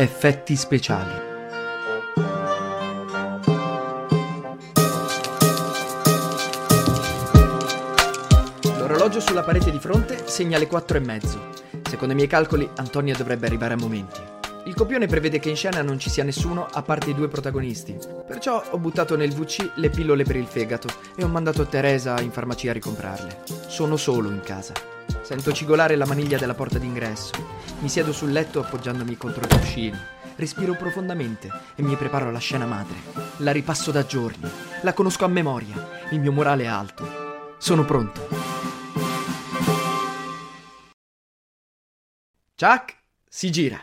Effetti speciali. L'orologio sulla parete di fronte segna le quattro e mezzo. Secondo i miei calcoli, Antonia dovrebbe arrivare a momenti. Il copione prevede che in scena non ci sia nessuno a parte i due protagonisti. Perciò ho buttato nel VC le pillole per il fegato e ho mandato Teresa in farmacia a ricomprarle. Sono solo in casa. Sento cigolare la maniglia della porta d'ingresso. Mi siedo sul letto appoggiandomi contro i cuscini. Respiro profondamente e mi preparo alla scena madre. La ripasso da giorni. La conosco a memoria. Il mio morale è alto. Sono pronto. Chuck, si gira.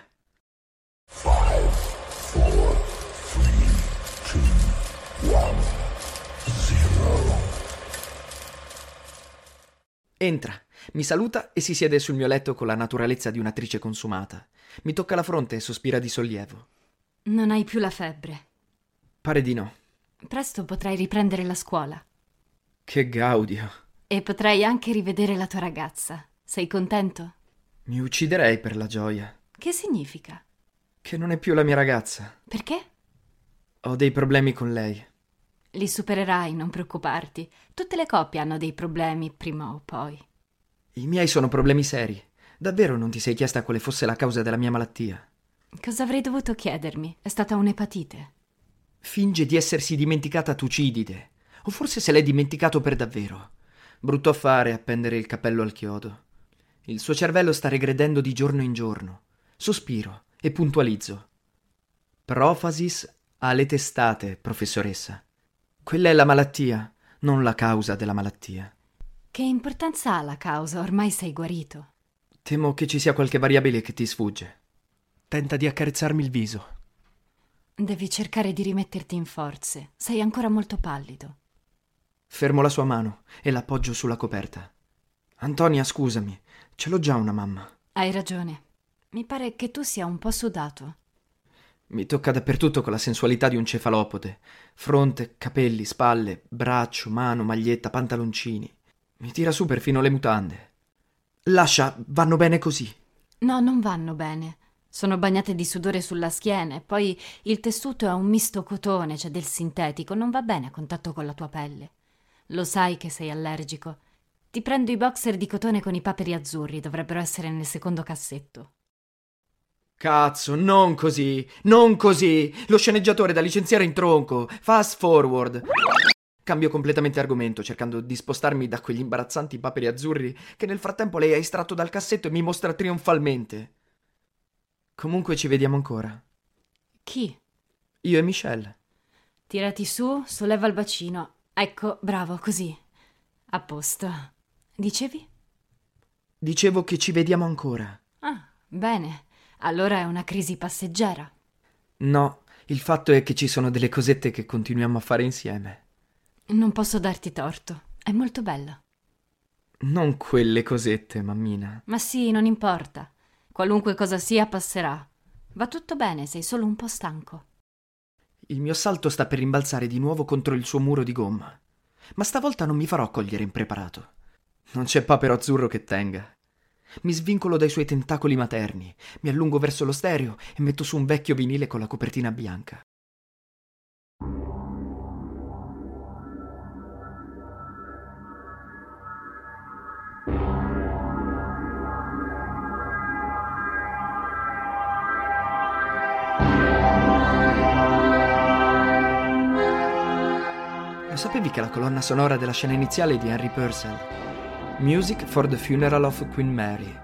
Entra, mi saluta e si siede sul mio letto con la naturalezza di un'attrice consumata. Mi tocca la fronte e sospira di sollievo. Non hai più la febbre. Pare di no. Presto potrai riprendere la scuola. Che gaudio. E potrai anche rivedere la tua ragazza. Sei contento? Mi ucciderei per la gioia. Che significa? Che non è più la mia ragazza. Perché? Ho dei problemi con lei. Li supererai, non preoccuparti. Tutte le coppie hanno dei problemi prima o poi. I miei sono problemi seri. Davvero non ti sei chiesta quale fosse la causa della mia malattia? Cosa avrei dovuto chiedermi? È stata un'epatite. Finge di essersi dimenticata Tucidide. O forse se l'è dimenticato per davvero. Brutto affare appendere il cappello al chiodo. Il suo cervello sta regredendo di giorno in giorno. Sospiro e puntualizzo. Profasis alle testate, professoressa. Quella è la malattia, non la causa della malattia. Che importanza ha la causa? Ormai sei guarito. Temo che ci sia qualche variabile che ti sfugge. Tenta di accarezzarmi il viso. Devi cercare di rimetterti in forze. Sei ancora molto pallido. Fermo la sua mano e l'appoggio sulla coperta. Antonia, scusami, ce l'ho già una mamma. Hai ragione. Mi pare che tu sia un po' sudato. Mi tocca dappertutto con la sensualità di un cefalopode. Fronte, capelli, spalle, braccio, mano, maglietta, pantaloncini. Mi tira su perfino le mutande. Lascia, vanno bene così. No, non vanno bene. Sono bagnate di sudore sulla schiena e poi il tessuto è un misto cotone, cioè del sintetico, non va bene a contatto con la tua pelle. Lo sai che sei allergico. Ti prendo i boxer di cotone con i paperi azzurri, dovrebbero essere nel secondo cassetto. Cazzo, non così, non così. Lo sceneggiatore da licenziare in tronco. Fast forward. Cambio completamente argomento, cercando di spostarmi da quegli imbarazzanti paperi azzurri che nel frattempo lei ha estratto dal cassetto e mi mostra trionfalmente. Comunque ci vediamo ancora. Chi? Io e Michelle. Tirati su, solleva il bacino. Ecco, bravo, così. A posto. Dicevi? Dicevo che ci vediamo ancora. Ah, bene. Allora è una crisi passeggera. No, il fatto è che ci sono delle cosette che continuiamo a fare insieme. Non posso darti torto. È molto bella. Non quelle cosette, mammina. Ma sì, non importa. Qualunque cosa sia passerà. Va tutto bene, sei solo un po' stanco. Il mio salto sta per rimbalzare di nuovo contro il suo muro di gomma. Ma stavolta non mi farò cogliere impreparato. Non c'è papero azzurro che tenga. Mi svincolo dai suoi tentacoli materni, mi allungo verso lo stereo e metto su un vecchio vinile con la copertina bianca. Sapevi che la colonna sonora della scena iniziale è di Henry Purcell? Music for the Funeral of Queen Mary.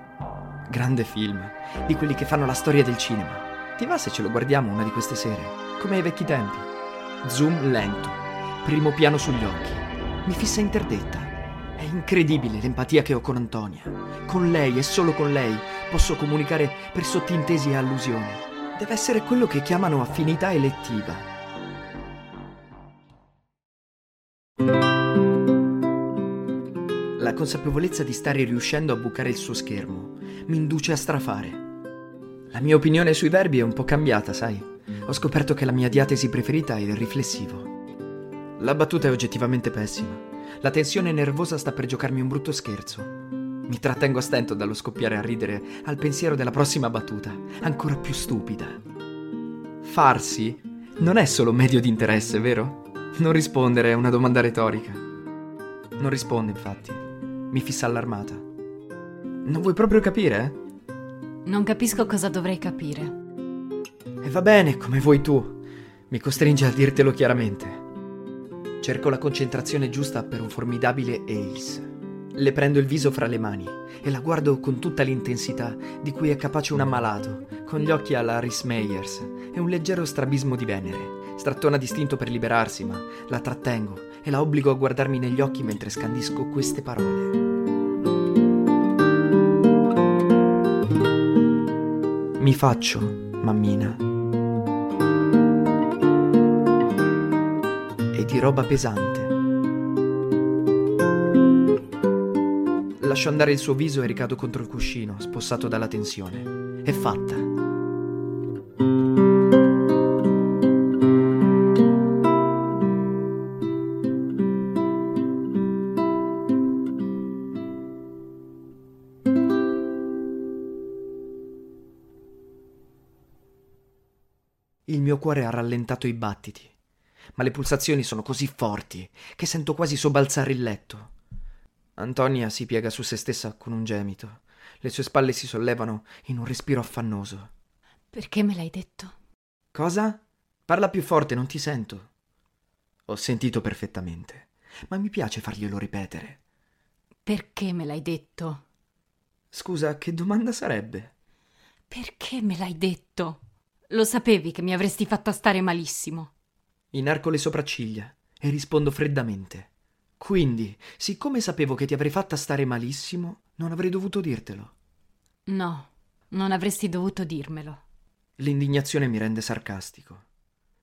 Grande film, di quelli che fanno la storia del cinema. Ti va se ce lo guardiamo una di queste sere? Come ai vecchi tempi. Zoom lento, primo piano sugli occhi. Mi fissa interdetta. È incredibile l'empatia che ho con Antonia. Con lei e solo con lei posso comunicare per sottintesi e allusioni. Deve essere quello che chiamano affinità elettiva. Consapevolezza di stare riuscendo a bucare il suo schermo mi induce a strafare. La mia opinione sui verbi è un po' cambiata, sai. Ho scoperto che la mia diatesi preferita è il riflessivo. La battuta è oggettivamente pessima. La tensione nervosa sta per giocarmi un brutto scherzo. Mi trattengo a stento dallo scoppiare a ridere al pensiero della prossima battuta, ancora più stupida. Farsi non è solo medio di interesse, vero? Non rispondere è una domanda retorica. Non risponde, infatti. Mi fissa allarmata. Non vuoi proprio capire? Non capisco cosa dovrei capire. E va bene, come vuoi tu. Mi costringe a dirtelo chiaramente. Cerco la concentrazione giusta per un formidabile ace. Le prendo il viso fra le mani e la guardo con tutta l'intensità di cui è capace un ammalato, con gli occhi alla Rhys Meyers e un leggero strabismo di Venere. Strattona distinto per liberarsi, ma la trattengo e la obbligo a guardarmi negli occhi mentre scandisco queste parole. Mi faccio, mammina. E di roba pesante. Lascio andare il suo viso e ricado contro il cuscino, spossato dalla tensione. È fatta. Cuore ha rallentato i battiti, ma le pulsazioni sono così forti che sento quasi sobbalzare il letto. Antonia si piega su se stessa con un gemito. Le sue spalle si sollevano in un respiro affannoso. Perché me l'hai detto? Cosa? Parla più forte, non ti sento. Ho sentito perfettamente, ma mi piace farglielo ripetere. Perché me l'hai detto? Scusa, che domanda sarebbe? Perché me l'hai detto? Lo sapevi che mi avresti fatta stare malissimo. Inarco le sopracciglia e rispondo freddamente. Quindi, siccome sapevo che ti avrei fatta stare malissimo, non avrei dovuto dirtelo. No, non avresti dovuto dirmelo. L'indignazione mi rende sarcastico.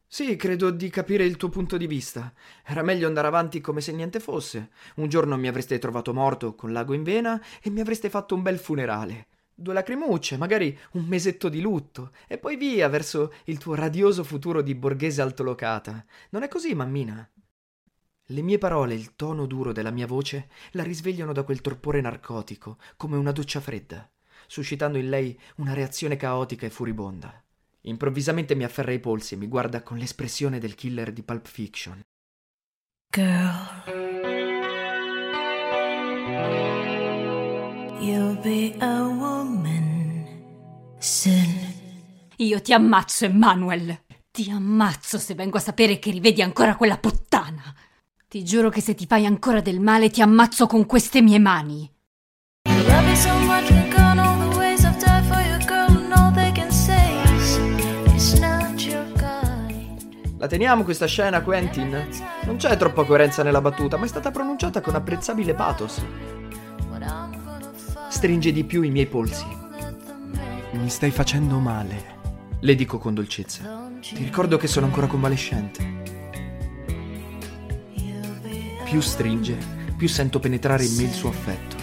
Sì, credo di capire il tuo punto di vista. Era meglio andare avanti come se niente fosse. Un giorno mi avreste trovato morto con l'ago in vena e mi avreste fatto un bel funerale. Due lacrimucce, magari un mesetto di lutto, e poi via verso il tuo radioso futuro di borghese altolocata. Non è così, mammina? Le mie parole il tono duro della mia voce la risvegliano da quel torpore narcotico, come una doccia fredda, suscitando in lei una reazione caotica e furibonda. Improvvisamente mi afferra i polsi e mi guarda con l'espressione del killer di Pulp Fiction. Girl, you'll be a Io ti ammazzo, Emmanuel. Ti ammazzo se vengo a sapere che rivedi ancora quella puttana. Ti giuro che se ti fai ancora del male ti ammazzo con queste mie mani. La teniamo questa scena, Quentin? Non c'è troppa coerenza nella battuta, ma è stata pronunciata con apprezzabile pathos. Stringe di più i miei polsi. Mi stai facendo male, le dico con dolcezza. Ti ricordo che sono ancora convalescente. Più stringe, più sento penetrare in me il suo affetto.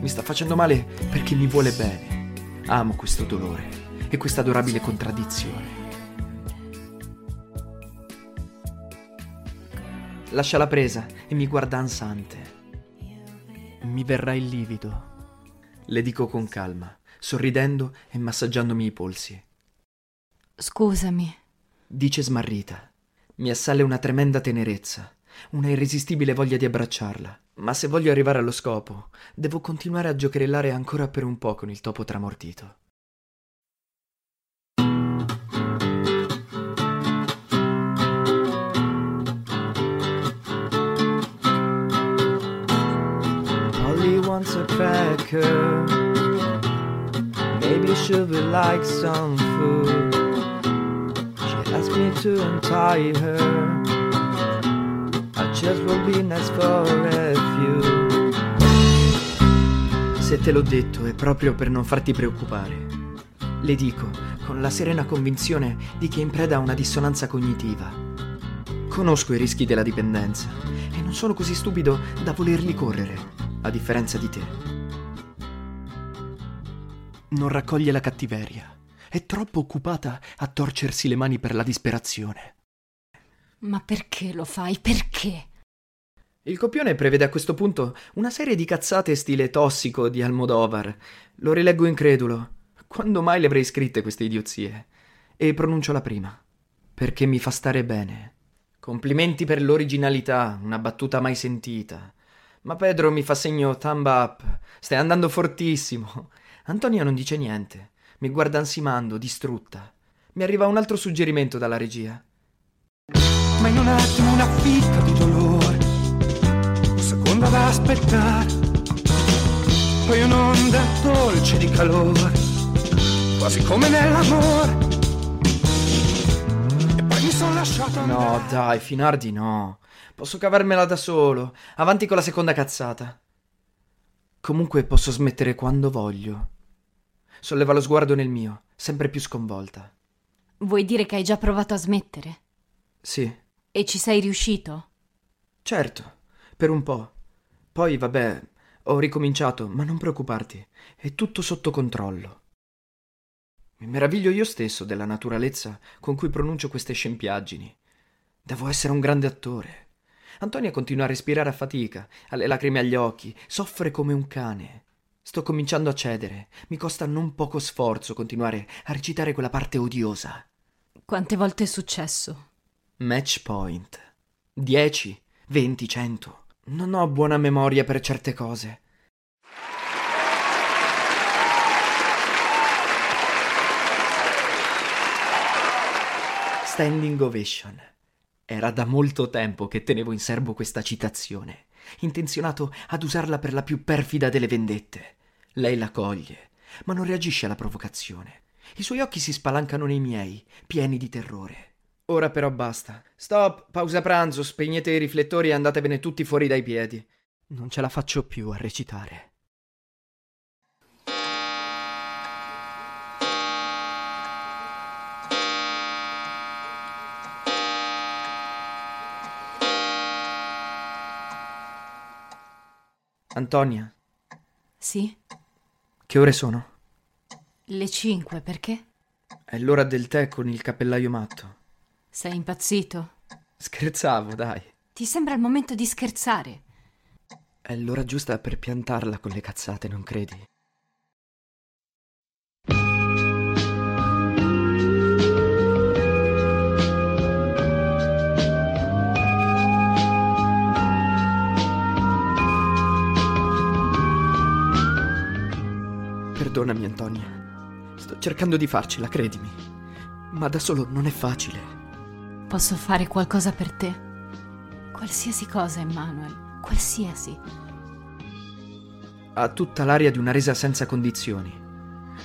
Mi sta facendo male perché mi vuole bene. Amo questo dolore e questa adorabile contraddizione. Lascia la presa e mi guarda ansante. Mi verrà il livido. Le dico con calma, sorridendo e massaggiandomi i polsi. Scusami. Dice smarrita. Mi assale una tremenda tenerezza, una irresistibile voglia di abbracciarla. Ma se voglio arrivare allo scopo, devo continuare a giocherellare ancora per un po' con il topo tramortito. Polly wants a cracker. Maybe she'll be like some food. Asked me to untie her. I just will be nice for few. Se te l'ho detto è proprio per non farti preoccupare. Le dico, con la serena convinzione di che è in preda a una dissonanza cognitiva. Conosco i rischi della dipendenza e non sono così stupido da volerli correre, a differenza di te. Non raccoglie la cattiveria. È troppo occupata a torcersi le mani per la disperazione. Ma perché lo fai? Perché? Il copione prevede a questo punto una serie di cazzate stile tossico di Almodovar. Lo rileggo incredulo. Quando mai le avrei scritte queste idiozie? E pronuncio la prima. Perché mi fa stare bene. Complimenti per l'originalità, una battuta mai sentita. Ma Pedro mi fa segno thumb up. Stai andando fortissimo. Antonia non dice niente. Mi guarda ansimando, distrutta. Mi arriva un altro suggerimento dalla regia. Ma in un attimo una fitta di dolore, un secondo da aspettare, poi un'onda dolce di calore, quasi come nell'amore. E poi mi sono lasciato No, andare. dai, Finardi no. Posso cavarmela da solo. Avanti con la seconda cazzata. Comunque posso smettere quando voglio. Solleva lo sguardo nel mio, sempre più sconvolta. Vuoi dire che hai già provato a smettere? Sì, E ci sei riuscito? certo, per un po'. Poi, vabbè, ho ricominciato, ma non preoccuparti, è tutto sotto controllo. Mi meraviglio io stesso della naturalezza con cui pronuncio queste scempiaggini. Devo essere un grande attore. Antonia continua a respirare a fatica, ha le lacrime agli occhi, soffre come un cane. Sto cominciando a cedere. Mi costa non poco sforzo continuare a recitare quella parte odiosa. Quante volte è successo? Match point. 10, 20, 100. Non ho buona memoria per certe cose. Standing ovation. Era da molto tempo che tenevo in serbo questa citazione, intenzionato ad usarla per la più perfida delle vendette. Lei la coglie, ma non reagisce alla provocazione. I suoi occhi si spalancano nei miei, pieni di terrore. Ora però basta. Stop, pausa pranzo, spegnete i riflettori e andatevene tutti fuori dai piedi. Non ce la faccio più a recitare. Antonia, Sì? che ore sono? Le cinque, perché? È l'ora del tè con il cappellaio matto. Sei impazzito? Scherzavo, dai. Ti sembra il momento di scherzare? È l'ora giusta per piantarla con le cazzate, non credi? Perdonami, Antonia. Sto cercando di farcela, credimi. Ma da solo non è facile. Posso fare qualcosa per te? Qualsiasi cosa, Emmanuel. Qualsiasi. Ha tutta l'aria di una resa senza condizioni.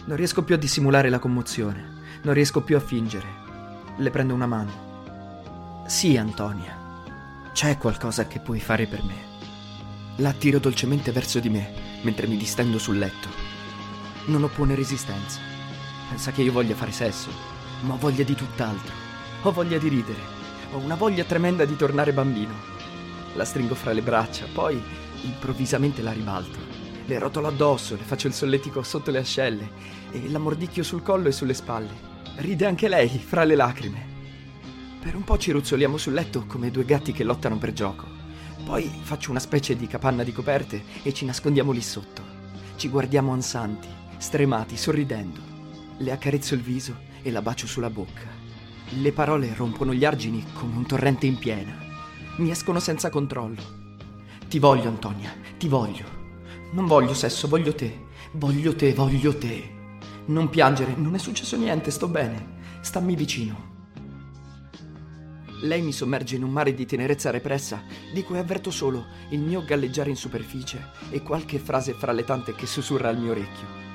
Non riesco più a dissimulare la commozione. Non riesco più a fingere. Le prendo una mano. Sì, Antonia. C'è qualcosa che puoi fare per me. La attiro dolcemente verso di me mentre mi distendo sul letto. Non oppone resistenza. Pensa che io voglia fare sesso, ma ho voglia di tutt'altro. Ho voglia di ridere. Ho una voglia tremenda di tornare bambino. La stringo fra le braccia, poi improvvisamente la ribalto. Le rotolo addosso, le faccio il solletico sotto le ascelle e la mordicchio sul collo e sulle spalle. Ride anche lei, fra le lacrime. Per un po' ci ruzzoliamo sul letto come due gatti che lottano per gioco. Poi faccio una specie di capanna di coperte e ci nascondiamo lì sotto. Ci guardiamo ansanti, stremati, sorridendo. Le accarezzo il viso e la bacio sulla bocca. Le parole rompono gli argini come un torrente in piena. Mi escono senza controllo. Ti voglio, Antonia, ti voglio. Non voglio sesso, voglio te. Voglio te, voglio te. Non piangere, non è successo niente, sto bene. Stammi vicino. Lei mi sommerge in un mare di tenerezza repressa, di cui avverto solo il mio galleggiare in superficie e qualche frase fra le tante che sussurra al mio orecchio.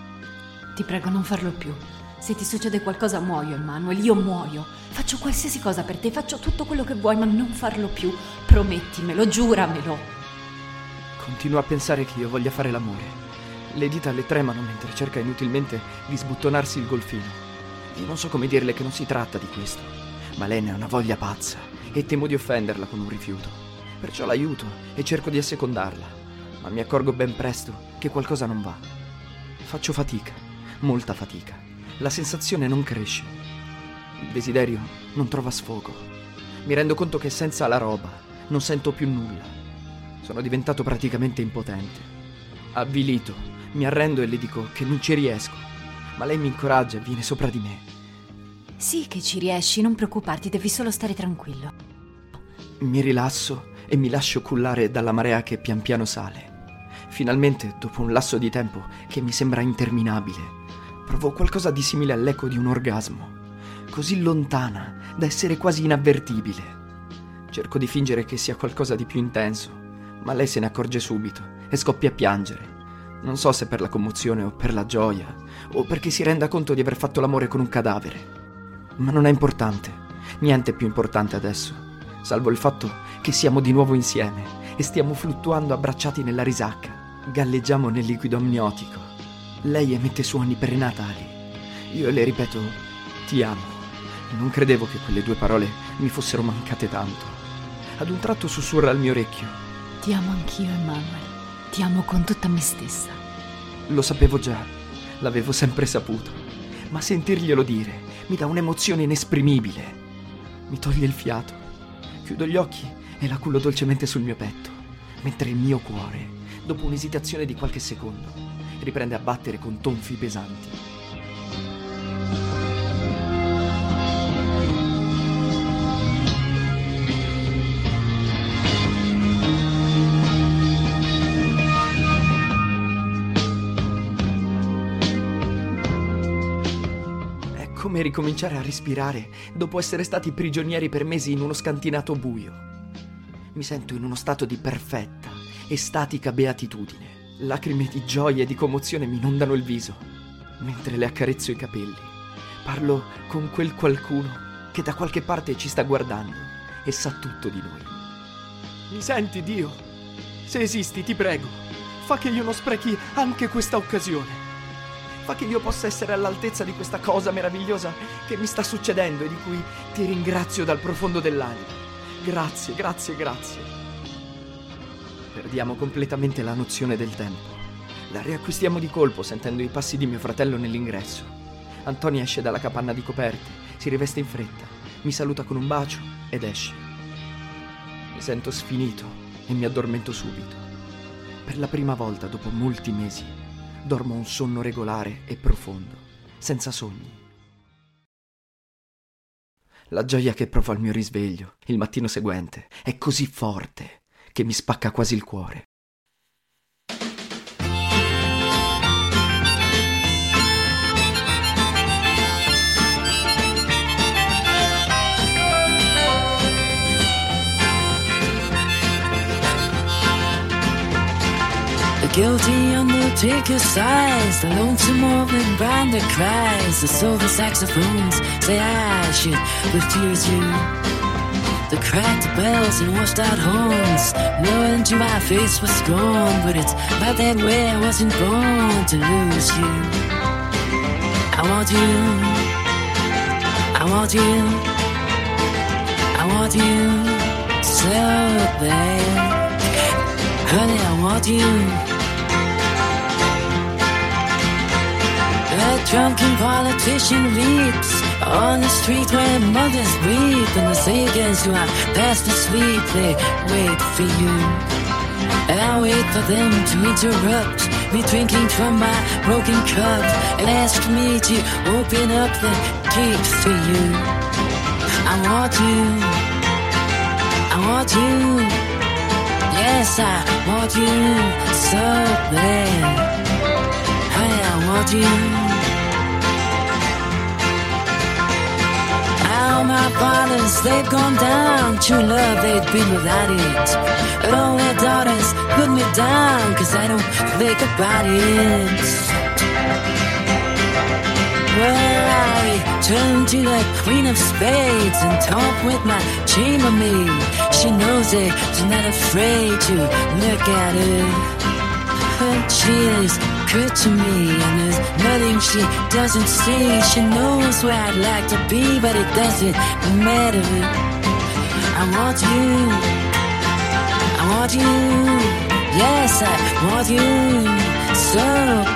Ti prego, non farlo più. Se ti succede qualcosa muoio, Emmanuel, io muoio. Faccio qualsiasi cosa per te, faccio tutto quello che vuoi, ma non farlo più. Promettimelo, giuramelo. Continuo a pensare che io voglia fare l'amore. Le dita le tremano mentre cerca inutilmente di sbuttonarsi il golfino. Io non so come dirle che non si tratta di questo, ma lei ne ha una voglia pazza e temo di offenderla con un rifiuto. Perciò l'aiuto e cerco di assecondarla, ma mi accorgo ben presto che qualcosa non va. Faccio fatica, molta fatica. La sensazione non cresce. Il desiderio non trova sfogo. Mi rendo conto che senza la roba non sento più nulla. Sono diventato praticamente impotente. Avvilito, mi arrendo e le dico che non ci riesco, ma lei mi incoraggia e viene sopra di me. Sì che ci riesci, non preoccuparti, devi solo stare tranquillo. Mi rilasso e mi lascio cullare dalla marea che pian piano sale. Finalmente, dopo un lasso di tempo che mi sembra interminabile, provo qualcosa di simile all'eco di un orgasmo, così lontana da essere quasi inavvertibile. Cerco di fingere che sia qualcosa di più intenso, ma lei se ne accorge subito e scoppia a piangere. Non so se per la commozione o per la gioia, o perché si renda conto di aver fatto l'amore con un cadavere. Ma non è importante, niente è più importante adesso, salvo il fatto che siamo di nuovo insieme e stiamo fluttuando abbracciati nella risacca. Galleggiamo nel liquido amniotico. Lei emette suoni prenatali. Io le ripeto, ti amo. Non credevo che quelle due parole mi fossero mancate tanto. Ad un tratto sussurra al mio orecchio. Ti amo anch'io, Emanuele. Ti amo con tutta me stessa. Lo sapevo già, l'avevo sempre saputo, ma sentirglielo dire mi dà un'emozione inesprimibile. Mi toglie il fiato. Chiudo gli occhi e la cullo dolcemente sul mio petto, mentre il mio cuore, dopo un'esitazione di qualche secondo, riprende a battere con tonfi pesanti. È come ricominciare a respirare dopo essere stati prigionieri per mesi in uno scantinato buio. Mi sento in uno stato di perfetta, estatica beatitudine. Lacrime di gioia e di commozione mi inondano il viso, mentre le accarezzo i capelli. Parlo con quel qualcuno che da qualche parte ci sta guardando e sa tutto di noi. Mi senti, Dio? Se esisti, ti prego, fa che io non sprechi anche questa occasione. Fa che io possa essere all'altezza di questa cosa meravigliosa che mi sta succedendo e di cui ti ringrazio dal profondo dell'anima. Grazie, grazie, grazie. Perdiamo completamente la nozione del tempo. La riacquistiamo di colpo sentendo i passi di mio fratello nell'ingresso. Antonia esce dalla capanna di coperte, si riveste in fretta, mi saluta con un bacio ed esce. Mi sento sfinito e mi addormento subito. Per la prima volta dopo molti mesi dormo un sonno regolare e profondo, senza sogni. La gioia che provo al mio risveglio, il mattino seguente, è così forte che mi spacca quasi il cuore. Guilty undertaker sighs, the lonesome orphan brander cries, the silver saxophones say I should tears you. The cracked bells and washed out horns blow into my face with scorn, but it's about that way I wasn't born to lose you. I want you, I want you, I want you so bad. Honey, I want you. A drunken politician leaps on the street where mothers weep and the Sagans who are fast asleep, they wait for you. And I wait for them to interrupt me drinking from my broken cup and ask me to open up the gate for you. I want you. I want you. Yes, I want you so bad. Hey, I want you. All my fathers, they've gone down. True love, they'd been without it. And all their daughters put me down, cause I don't think about it. Well, I turn to the Queen of Spades and talk with my chambermaid. She knows it, she's not afraid to look at it. Her cheers good to me, and there's nothing she doesn't see. She knows where I'd like to be, but it doesn't matter. I want you, I want you, yes, I want you so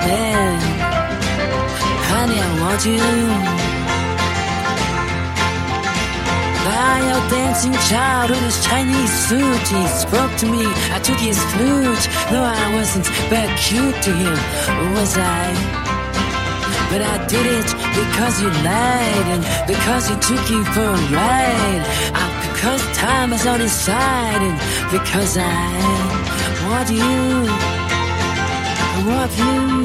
bad. Honey, I want you. A dancing child in his Chinese suit, he spoke to me. I took his flute. No, I wasn't back cute to him, was I? But I did it because you lied and because he took you for a ride. Uh, because time is on his side and because I want you. I want you.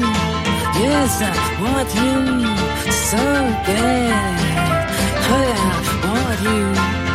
Yes, I want you so bad you.